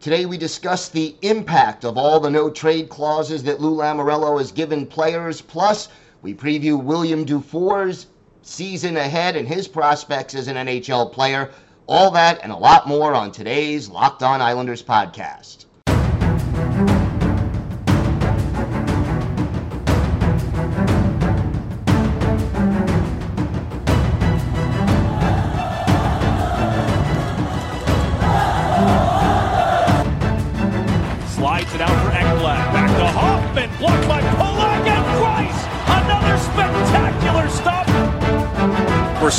Today we discuss the impact of all the no trade clauses that Lou Lamoriello has given players. Plus, we preview William Dufour's season ahead and his prospects as an NHL player. All that and a lot more on today's Locked On Islanders podcast.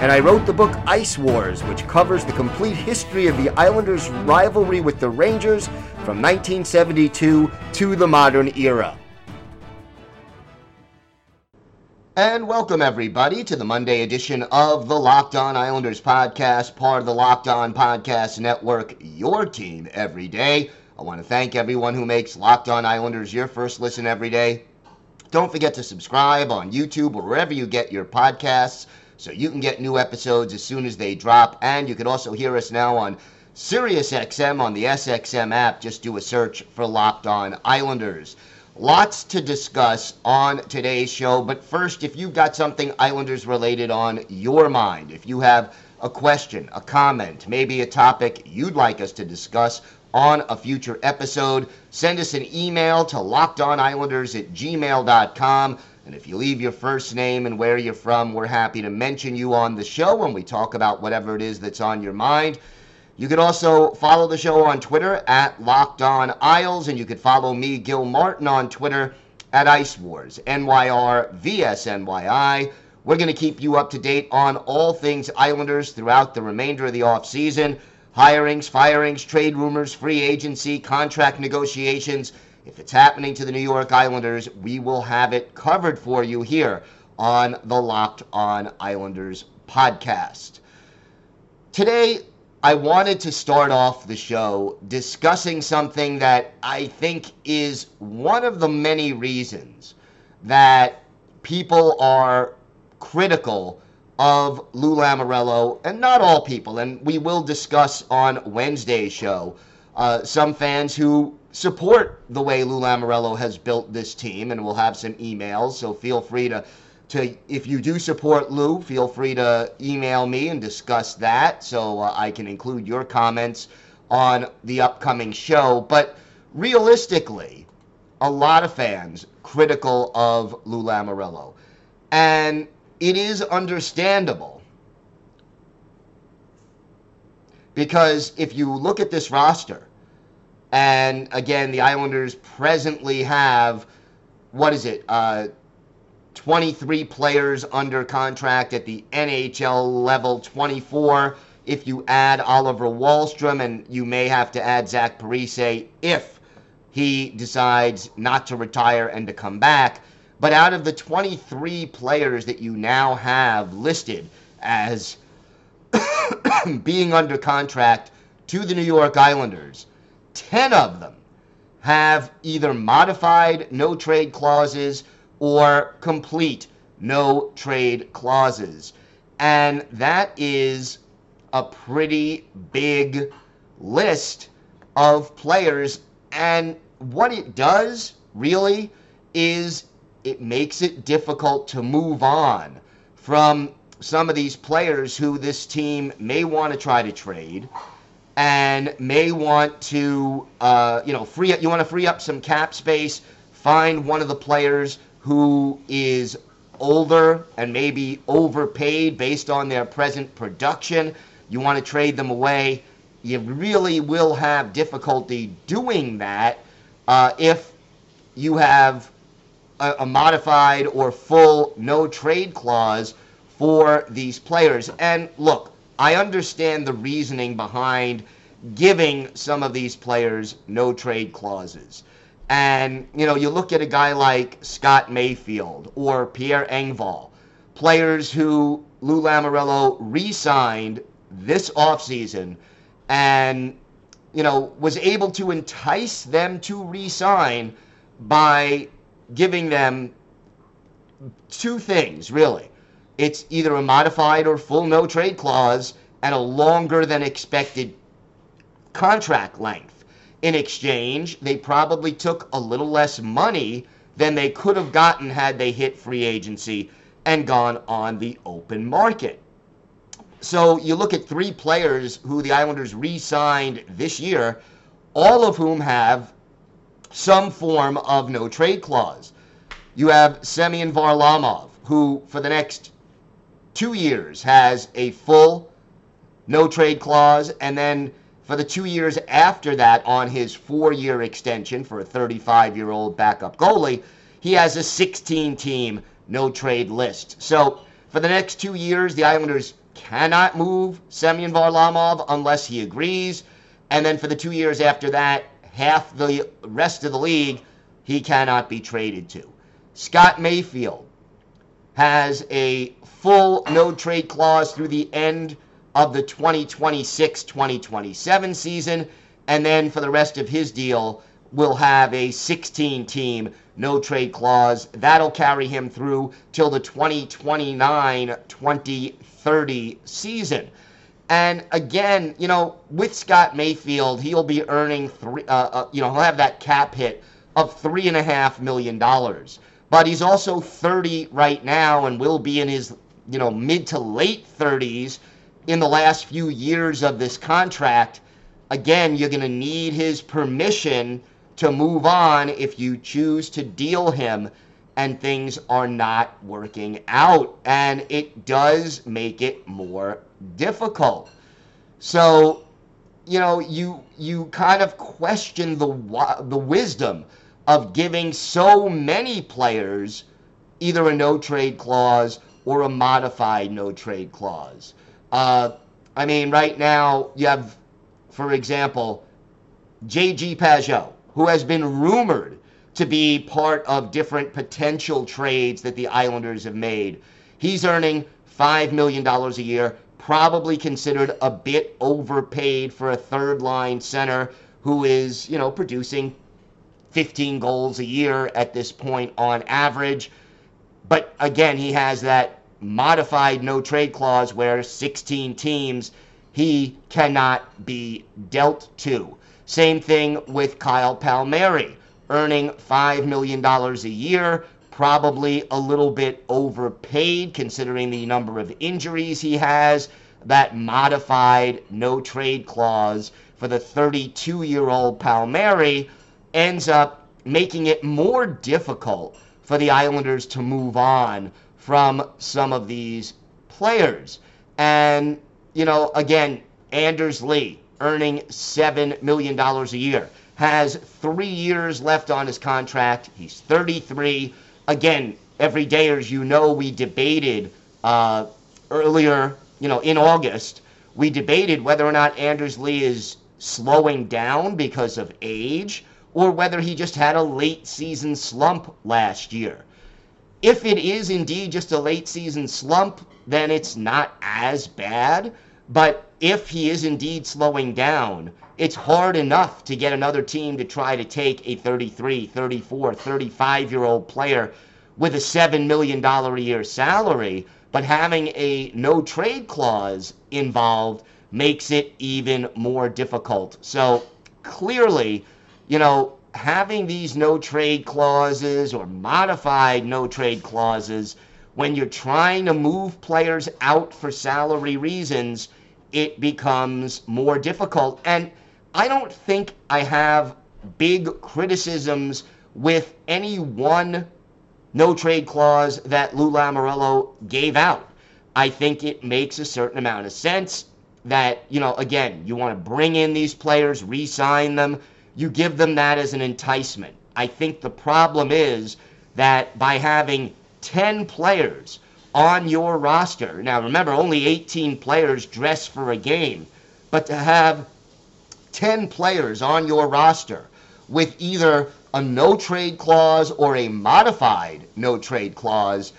and I wrote the book Ice Wars, which covers the complete history of the Islanders' rivalry with the Rangers from 1972 to the modern era. And welcome, everybody, to the Monday edition of the Locked On Islanders podcast, part of the Locked On Podcast Network, your team every day. I want to thank everyone who makes Locked On Islanders your first listen every day. Don't forget to subscribe on YouTube or wherever you get your podcasts so you can get new episodes as soon as they drop. And you can also hear us now on SiriusXM on the SXM app. Just do a search for Locked On Islanders. Lots to discuss on today's show, but first, if you've got something Islanders related on your mind, if you have a question, a comment, maybe a topic you'd like us to discuss on a future episode, send us an email to lockedonislanders at gmail.com. And if you leave your first name and where you're from, we're happy to mention you on the show when we talk about whatever it is that's on your mind. You can also follow the show on Twitter at Locked On Isles, and you can follow me, Gil Martin, on Twitter at Ice Wars, NYR VSNYI. We're going to keep you up to date on all things Islanders throughout the remainder of the offseason hirings, firings, trade rumors, free agency, contract negotiations. If it's happening to the New York Islanders, we will have it covered for you here on the Locked On Islanders podcast. Today, I wanted to start off the show discussing something that I think is one of the many reasons that people are critical of Lou Lamoriello, and not all people, and we will discuss on Wednesday's show uh, some fans who support the way Lou Lamoriello has built this team, and we'll have some emails, so feel free to to if you do support Lou, feel free to email me and discuss that so uh, I can include your comments on the upcoming show. But realistically, a lot of fans critical of Lou Lamoriello. And it is understandable. Because if you look at this roster, and again, the Islanders presently have, what is it, uh, 23 players under contract at the NHL level, 24 if you add Oliver Wahlstrom, and you may have to add Zach Parise if he decides not to retire and to come back. But out of the 23 players that you now have listed as being under contract to the New York Islanders, 10 of them have either modified no trade clauses or complete no trade clauses. And that is a pretty big list of players. And what it does really is it makes it difficult to move on from some of these players who this team may want to try to trade and may want to, uh, you know, free up. You want to free up some cap space. Find one of the players who is older and maybe overpaid based on their present production. You want to trade them away. You really will have difficulty doing that uh, if you have a, a modified or full no trade clause for these players. And look, I understand the reasoning behind giving some of these players no trade clauses. And, you know, you look at a guy like Scott Mayfield or Pierre Engvall, players who Lou Lamoriello re signed this offseason and, you know, was able to entice them to re sign by giving them two things, really. It's either a modified or full no trade clause and a longer than expected contract length. In exchange, they probably took a little less money than they could have gotten had they hit free agency and gone on the open market. So you look at three players who the Islanders re signed this year, all of whom have some form of no trade clause. You have Semyon Varlamov, who for the next two years has a full no trade clause, and then for the two years after that, on his four year extension for a 35 year old backup goalie, he has a 16 team no trade list. So for the next two years, the Islanders cannot move Semyon Varlamov unless he agrees. And then for the two years after that, half the rest of the league, he cannot be traded to. Scott Mayfield has a full no trade clause through the end of the 2026 2027 season. And then for the rest of his deal, we'll have a 16 team no trade clause. That'll carry him through till the 2029 2030 season. And again, you know, with Scott Mayfield, he'll be earning three, uh, uh, you know, he'll have that cap hit of three and a half million dollars but he's also 30 right now and will be in his you know mid to late 30s in the last few years of this contract again you're going to need his permission to move on if you choose to deal him and things are not working out and it does make it more difficult. So you know you you kind of question the the wisdom of giving so many players either a no trade clause or a modified no trade clause. Uh, I mean, right now you have, for example, J.G. Pageau, who has been rumored to be part of different potential trades that the Islanders have made. He's earning $5 million a year, probably considered a bit overpaid for a third line center who is, you know, producing 15 goals a year at this point on average. But again, he has that modified no trade clause where 16 teams he cannot be dealt to. Same thing with Kyle Palmieri, earning $5 million a year, probably a little bit overpaid considering the number of injuries he has. That modified no trade clause for the 32 year old Palmieri ends up making it more difficult for the Islanders to move on from some of these players. And, you know, again, Anders Lee earning $7 million a year has three years left on his contract. He's 33. Again, every day, as you know, we debated uh, earlier, you know, in August, we debated whether or not Anders Lee is slowing down because of age or whether he just had a late season slump last year. If it is indeed just a late season slump, then it's not as bad. But if he is indeed slowing down, it's hard enough to get another team to try to take a 33, 34, 35 year old player with a $7 million a year salary. But having a no trade clause involved makes it even more difficult. So clearly, you know, having these no trade clauses or modified no trade clauses when you're trying to move players out for salary reasons, it becomes more difficult. And I don't think I have big criticisms with any one no trade clause that Lou Lamoriello gave out. I think it makes a certain amount of sense that, you know, again, you want to bring in these players, re sign them you give them that as an enticement. I think the problem is that by having 10 players on your roster, now remember, only 18 players dress for a game, but to have 10 players on your roster with either a no trade clause or a modified no trade clause,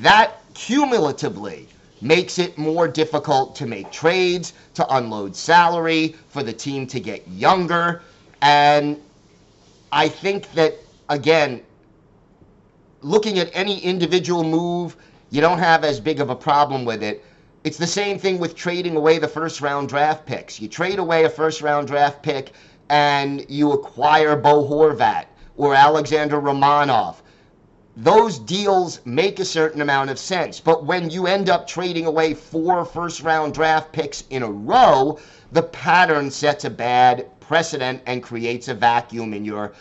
that cumulatively makes it more difficult to make trades, to unload salary, for the team to get younger. And I think that, again, looking at any individual move, you don't have as big of a problem with it. It's the same thing with trading away the first round draft picks. You trade away a first round draft pick and you acquire Bo Horvat or Alexander Romanov. Those deals make a certain amount of sense. But when you end up trading away four first round draft picks in a row, the pattern sets a bad precedent and creates a vacuum in your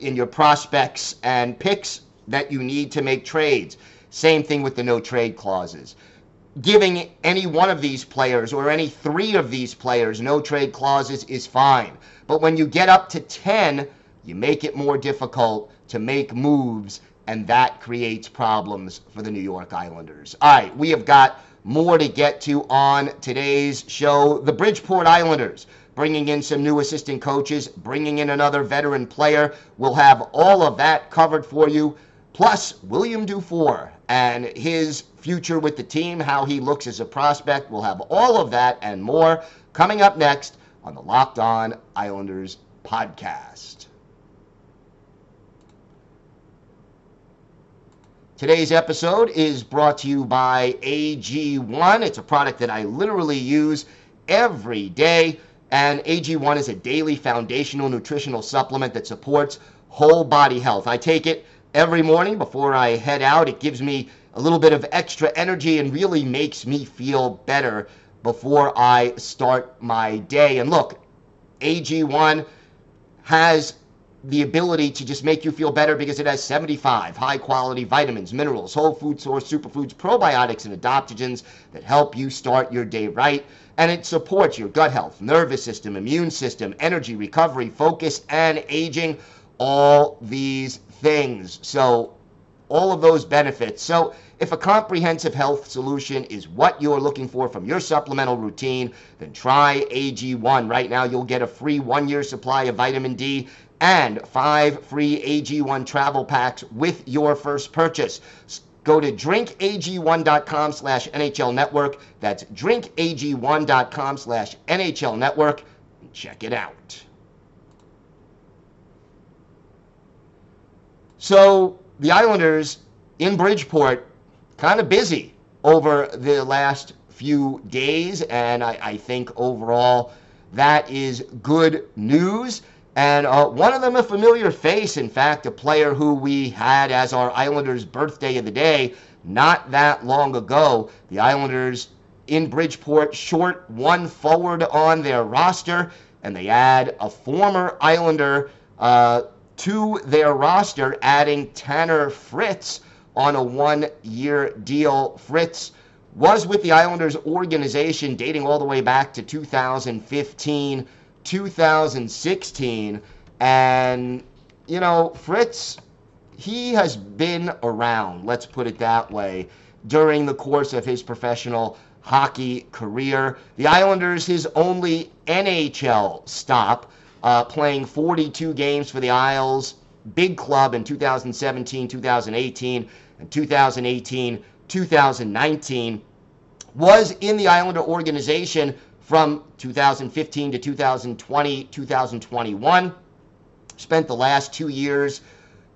in your prospects and picks that you need to make trades. Same thing with the no trade clauses. Giving any one of these players or any three of these players no trade clauses is fine. But when you get up to 10, you make it more difficult to make moves, and that creates problems for the New York Islanders. All right, we have got more to get to on today's show. The Bridgeport Islanders bringing in some new assistant coaches, bringing in another veteran player. We'll have all of that covered for you. Plus, William Dufour and his future with the team, how he looks as a prospect. We'll have all of that and more coming up next on the Locked On Islanders podcast. Today's episode is brought to you by AG1. It's a product that I literally use every day. And AG1 is a daily foundational nutritional supplement that supports whole body health. I take it every morning before I head out. It gives me a little bit of extra energy and really makes me feel better before I start my day. And look, AG1 has the ability to just make you feel better because it has 75 high quality vitamins, minerals, whole food source, superfoods, probiotics, and adaptogens that help you start your day right. And it supports your gut health, nervous system, immune system, energy, recovery, focus, and aging. All these things. So, all of those benefits. So, if a comprehensive health solution is what you're looking for from your supplemental routine, then try AG1. Right now, you'll get a free one year supply of vitamin D and five free AG1 travel packs with your first purchase. Go to drinkag1.com slash NHL network. That's drinkag1.com slash NHL network. Check it out. So the Islanders in Bridgeport, kind of busy over the last few days, and I, I think overall that is good news. And uh, one of them a familiar face, in fact, a player who we had as our Islanders' birthday of the day not that long ago. The Islanders in Bridgeport short one forward on their roster, and they add a former Islander. Uh, to their roster, adding Tanner Fritz on a one year deal. Fritz was with the Islanders organization dating all the way back to 2015, 2016. And, you know, Fritz, he has been around, let's put it that way, during the course of his professional hockey career. The Islanders, his only NHL stop uh, playing 42 games for the Isles, big club in 2017, 2018, and 2018, 2019. Was in the Islander organization from 2015 to 2020, 2021. Spent the last two years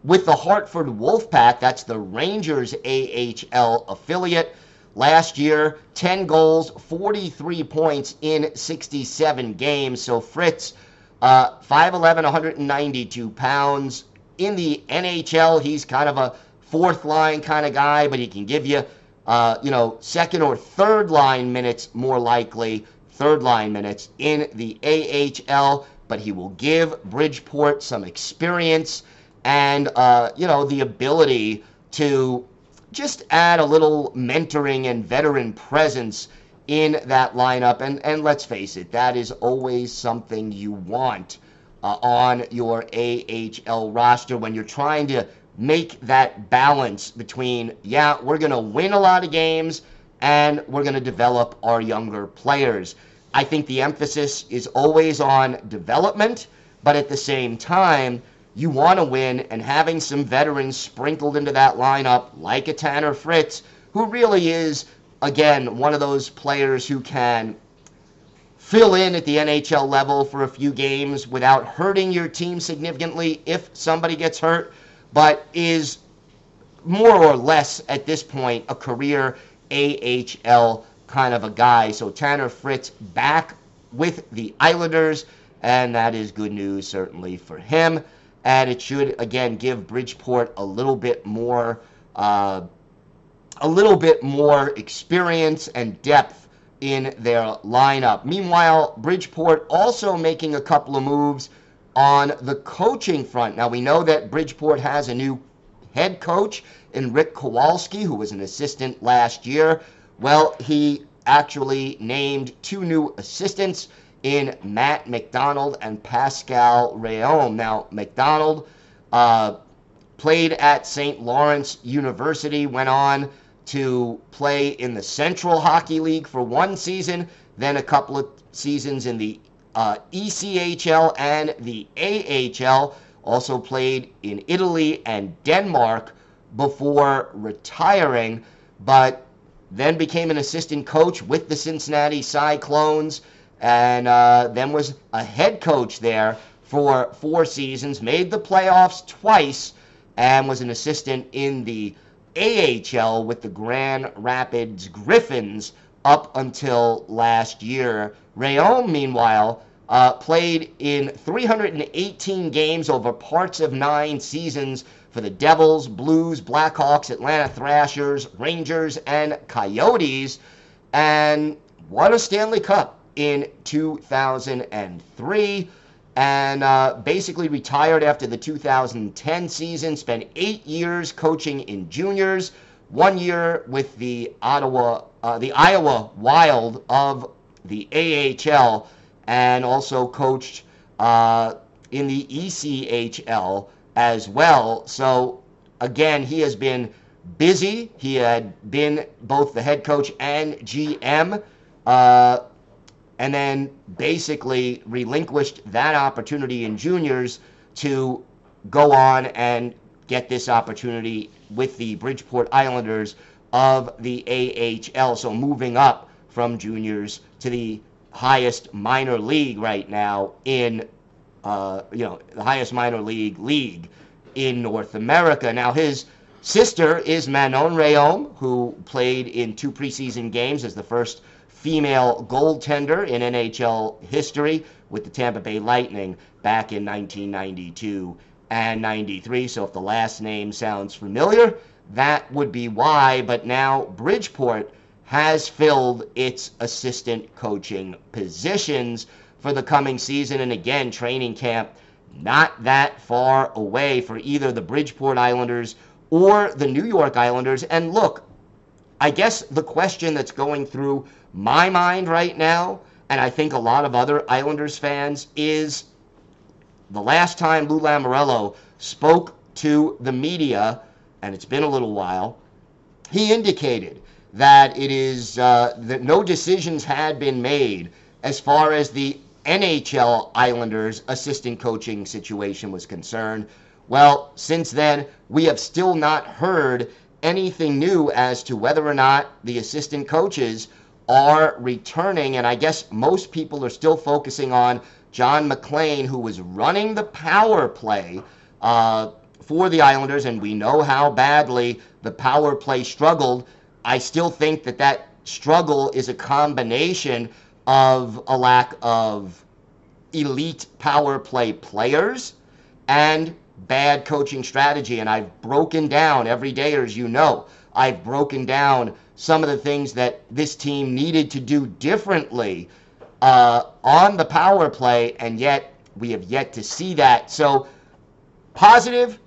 with the Hartford Wolfpack. That's the Rangers AHL affiliate. Last year, 10 goals, 43 points in 67 games. So Fritz uh, 5'11, 192 pounds. In the NHL, he's kind of a fourth line kind of guy, but he can give you, uh, you know, second or third line minutes more likely, third line minutes in the AHL. But he will give Bridgeport some experience and, uh, you know, the ability to just add a little mentoring and veteran presence in that lineup. And, and let's face it, that is always something you want uh, on your AHL roster when you're trying to make that balance between, yeah, we're going to win a lot of games and we're going to develop our younger players. I think the emphasis is always on development, But at the same time, you want to win, and having some veterans sprinkled into that lineup, like a Tanner Fritz, who really is, again, one of those players who can fill in at the NHL level for a few games without hurting your team significantly if somebody gets hurt, but is more or less at this point a career AHL kind of a guy. So Tanner Fritz back with the Islanders, and that is good news certainly for him. And it should again give Bridgeport a little bit more, uh, a little bit more experience and depth in their lineup. Meanwhile, Bridgeport also making a couple of moves on the coaching front. Now we know that Bridgeport has a new head coach in Rick Kowalsky, who was an assistant last year. Well, he actually named two new assistants in Matt McDonald and Pascal Rhéaume. Now, McDonald uh, played at St. Lawrence University, went on to play in the Central Hockey League for one season, then a couple of seasons in the uh, ECHL and the AHL. Also played in Italy and Denmark before retiring, but then became an assistant coach with the Cincinnati Cyclones, and uh, then was a head coach there for four seasons, made the playoffs twice, and was an assistant in the AHL with the Grand Rapids Griffins up until last year. Rhéaume, meanwhile, uh, played in 318 games over parts of nine seasons for the Devils, Blues, Blackhawks, Atlanta Thrashers, Rangers, and Coyotes, and won a Stanley Cup in 2003 and uh, basically retired after the 2010 season. Spent eight years coaching in juniors, one year with the Ottawa, uh, the Iowa Wild of the AHL, and also coached uh, in the ECHL as well. So again, he has been busy. He had been both the head coach and GM. Uh, and then basically relinquished that opportunity in juniors to go on and get this opportunity with the Bridgeport Islanders of the AHL. So moving up from juniors to the highest minor league right now in, uh, you know, the highest minor league league in North America. Now his sister is Manon Rhéaume, who played in two preseason games as the first female goaltender in NHL history with the Tampa Bay Lightning back in 1992 and 93. So if the last name sounds familiar, that would be why. But now Bridgeport has filled its assistant coaching positions for the coming season. And again, training camp not that far away for either the Bridgeport Islanders or the New York Islanders. And look, I guess the question that's going through my mind right now, and I think a lot of other Islanders fans, is the last time Lou Lamoriello spoke to the media, and it's been a little while, he indicated that it is uh, that no decisions had been made as far as the NHL Islanders assistant coaching situation was concerned. Well, since then, we have still not heard anything new as to whether or not the assistant coaches are returning. And I guess most people are still focusing on John MacLean, who was running the power play uh, for the Islanders, and we know how badly the power play struggled. I still think that that struggle is a combination of a lack of elite power play players and bad coaching strategy. And I've broken down every day, as you know, I've broken down some of the things that this team needed to do differently uh, on the power play, and yet we have yet to see that. So, positive,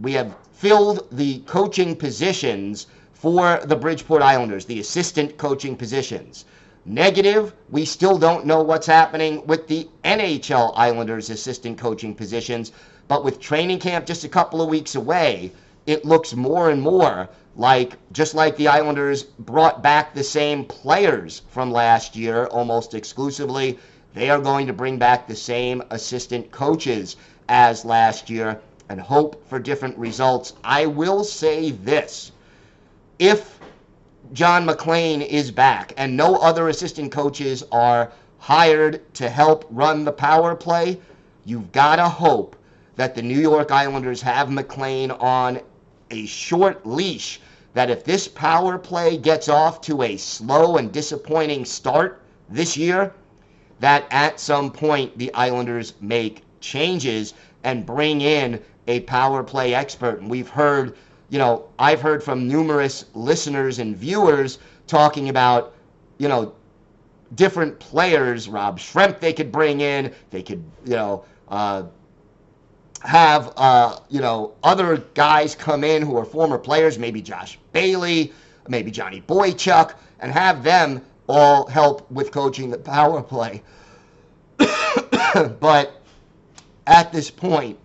we have filled the coaching positions for the Bridgeport Islanders, the assistant coaching positions. Negative, we still don't know what's happening with the NHL Islanders assistant coaching positions, but with training camp just a couple of weeks away, it looks more and more like just like the Islanders brought back the same players from last year almost exclusively, they are going to bring back the same assistant coaches as last year and hope for different results. I will say this if John MacLean is back and no other assistant coaches are hired to help run the power play, you've got to hope that the New York Islanders have MacLean on a short leash. That if this power play gets off to a slow and disappointing start this year, that at some point the Islanders make changes and bring in a power play expert. And we've heard, you know, I've heard from numerous listeners and viewers talking about, you know, different players, Rob Schremp they could bring in, they could, you know, uh, have, uh, you know, other guys come in who are former players, maybe Josh Bailey, maybe Johnny Boychuk, and have them all help with coaching the power play. but at this point,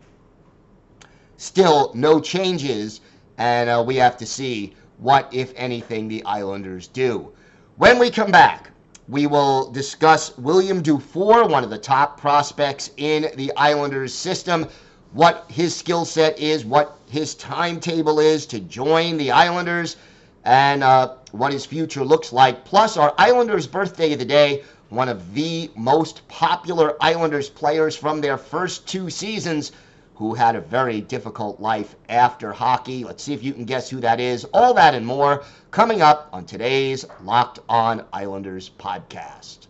still no changes, and uh, we have to see what, if anything, the Islanders do. When we come back, we will discuss William Dufour, one of the top prospects in the Islanders system, what his skill set is, what his timetable is to join the Islanders, and uh, what his future looks like. Plus, our Islanders birthday of the day, one of the most popular Islanders players from their first two seasons who had a very difficult life after hockey. Let's see if you can guess who that is. All that and more coming up on today's Locked On Islanders podcast.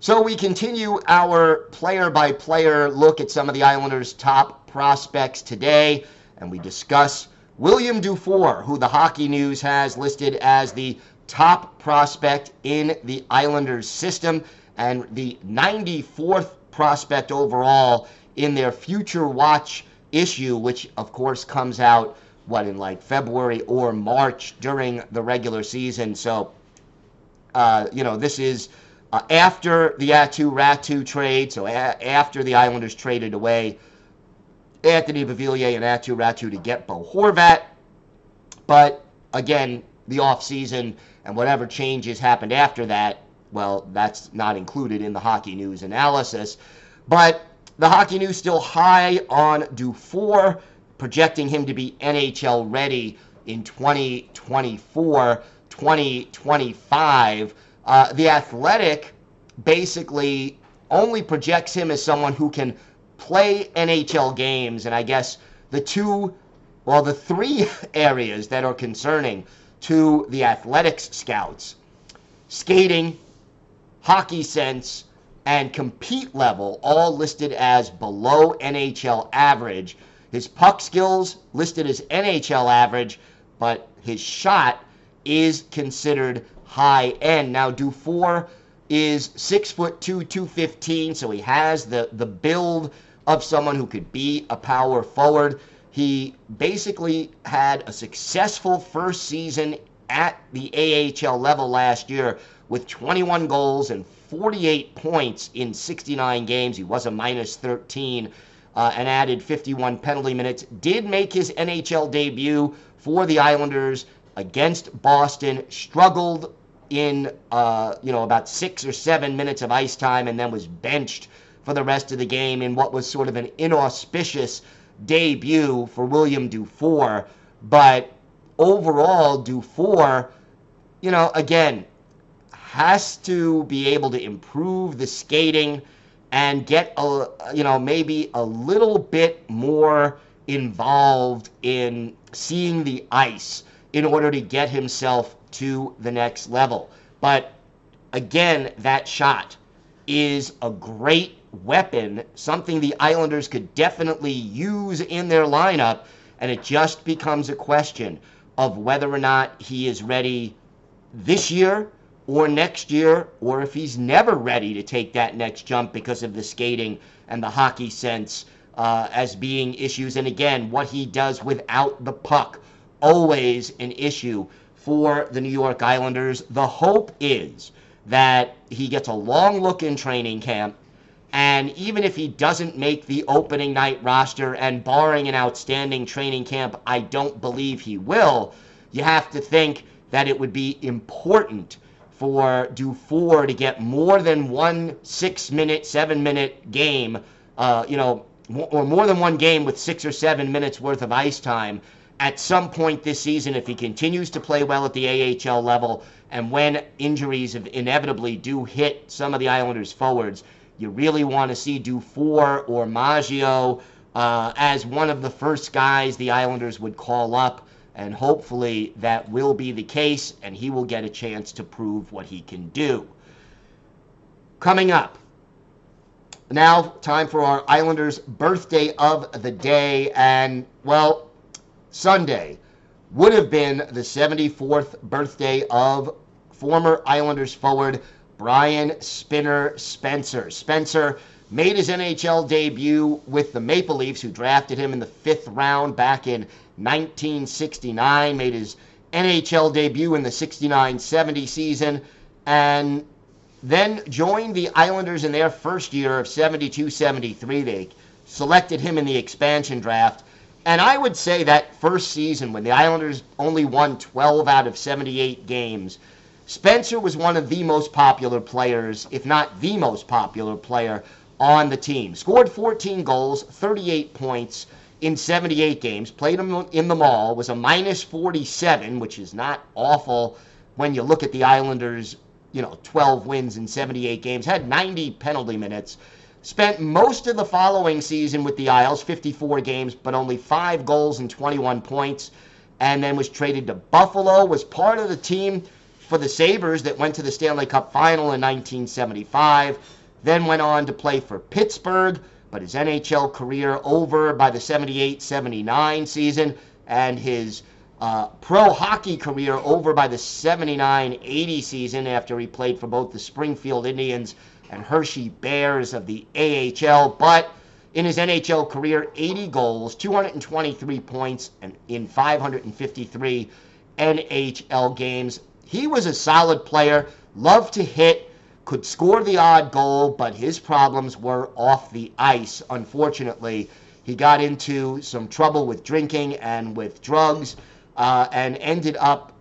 So we continue our player by player look at some of the Islanders' top prospects today, and we discuss William Dufour, who the Hockey News has listed as the top prospect in the Islanders system and the 94th prospect overall in their Future Watch issue, which of course comes out what in like February or March during the regular season. So, uh, you know, this is uh, after the Aatu Räty trade. So a- after the Islanders traded away Anthony Beauvillier and Aatu Räty to get Bo Horvat. But again, the offseason and whatever changes happened after that well, that's not included in the hockey news analysis. But the hockey news still high on Dufour, projecting him to be NHL ready in 2024, 2025. Uh, the Athletic basically only projects him as someone who can play NHL games, and I guess the two, well, the three areas that are concerning to the athletics scouts skating, hockey sense, and compete level, all listed as below NHL average. His puck skills listed as NHL average, but his shot is considered high end. Now, Dufour is six foot two, 215, so he has the, the build of someone who could be a power forward. He basically had a successful first season at the AHL level last year with 21 goals and 48 points in 69 games. He was a minus 13 uh, and added 51 penalty minutes. Did make his NHL debut for the Islanders against Boston. Struggled in uh, you know about six or seven minutes of ice time and then was benched for the rest of the game in what was sort of an inauspicious debut for William Dufour. But overall, Dufour, you know, again, has to be able to improve the skating and get a you know maybe a little bit more involved in seeing the ice in order to get himself to the next level. But again, that shot is a great weapon, something the Islanders could definitely use in their lineup, and it just becomes a question of whether or not he is ready this year or next year, or if he's never ready to take that next jump because of the skating and the hockey sense uh, as being issues. And again, what he does without the puck, always an issue for the New York Islanders. The hope is that he gets a long look in training camp. And even if he doesn't make the opening night roster, and barring an outstanding training camp, I don't believe he will, you have to think that it would be important for Dufour to get more than one six minute, seven minute game, uh, you know, or more than one game with six or seven minutes worth of ice time at some point this season if he continues to play well at the AHL level and when injuries inevitably do hit some of the Islanders forwards, you really want to see Dufour or Maggio uh, as one of the first guys the Islanders would call up. And hopefully that will be the case, and he will get a chance to prove what he can do. Coming up, now time for our Islanders' birthday of the day. And, well, Sunday would have been the 74th birthday of former Islanders forward Brian Spinner Spencer. Spencer made his NHL debut with the Maple Leafs, who drafted him in the fifth round back in 1969. Made his NHL debut in the 69 70 season, and then joined the Islanders in their first year of 72 73. They selected him in the expansion draft and I would say that first season, when the Islanders only won 12 out of 78 games, Spencer was one of the most popular players, if not the most popular player on the team. Scored 14 goals, 38 points in 78 games, played them in the mall, was a minus 47, which is not awful when you look at the Islanders, you know, 12 wins in 78 games, had 90 penalty minutes. Spent most of the following season with the Isles, 54 games, but only five goals and 21 points. And then was traded to Buffalo, was part of the team for the Sabres that went to the Stanley Cup final in 1975. Then went on to play for Pittsburgh, but his NHL career over by the 78 79 season, and his uh, pro hockey career over by the 79 80 season after he played for both the Springfield Indians and Hershey Bears of the AHL. But in his NHL career, 80 goals, 223 points, and in 553 NHL games. He was a solid player, loved to hit, could score the odd goal, but his problems were off the ice. Unfortunately, he got into some trouble with drinking and with drugs uh, and ended up,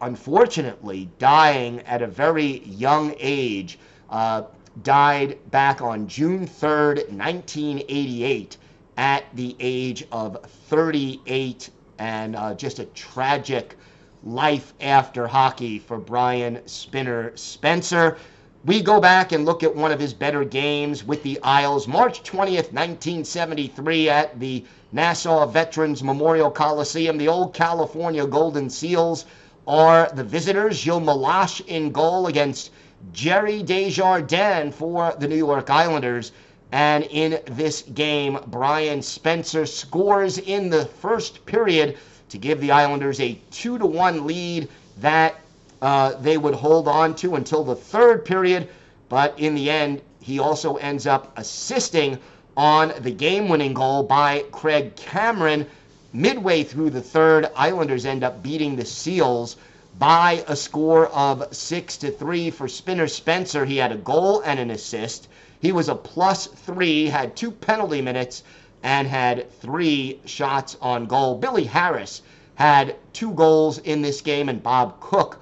unfortunately, dying at a very young age. Uh, died back on June 3rd, 1988, at the age of 38, and uh, just a tragic life after hockey for Brian Spinner Spencer. We go back and look at one of his better games with the Isles, March 20th, 1973, at the Nassau Veterans Memorial Coliseum. The old California Golden Seals are the visitors. Gilles Meloche in goal against Gerry Desjardins for the New York Islanders. And in this game, Brian Spencer scores in the first period to give the Islanders a 2 to 1 lead that uh, they would hold on to until the third period. But in the end, he also ends up assisting on the game winning goal by Craig Cameron. Midway through the third, Islanders end up beating the Seals by a score of six to three for Spinner Spencer. He had a goal and an assist. He was a plus three, had two penalty minutes, and had three shots on goal. Billy Harris had two goals in this game, and Bob Cook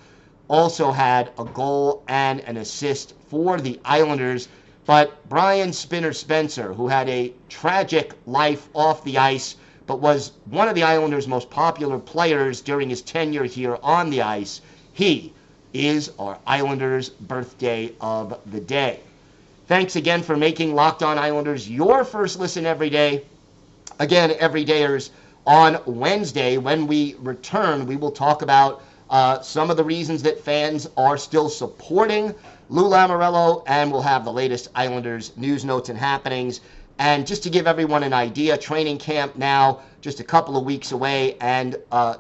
also had a goal and an assist for the Islanders. But Brian Spinner Spencer, who had a tragic life off the ice, but was one of the Islanders' most popular players during his tenure here on the ice. He is our Islanders' birthday of the day. Thanks again for making Locked On Islanders your first listen every day. Again, everydayers on Wednesday when we return, we will talk about uh, some of the reasons that fans are still supporting Lou Lamoriello, and we'll have the latest Islanders news, notes, and happenings. And just to give everyone an idea, training camp now just a couple of weeks away, and uh,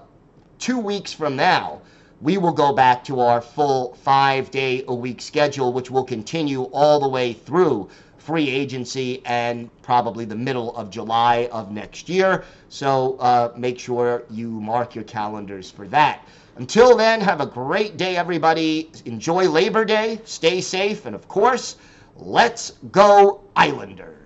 two weeks from now, we will go back to our full five day a week schedule, which will continue all the way through free agency and probably the middle of July of next year. So uh, make sure you mark your calendars for that. Until then, have a great day, everybody. Enjoy Labor Day, stay safe, and of course, let's go, Islanders.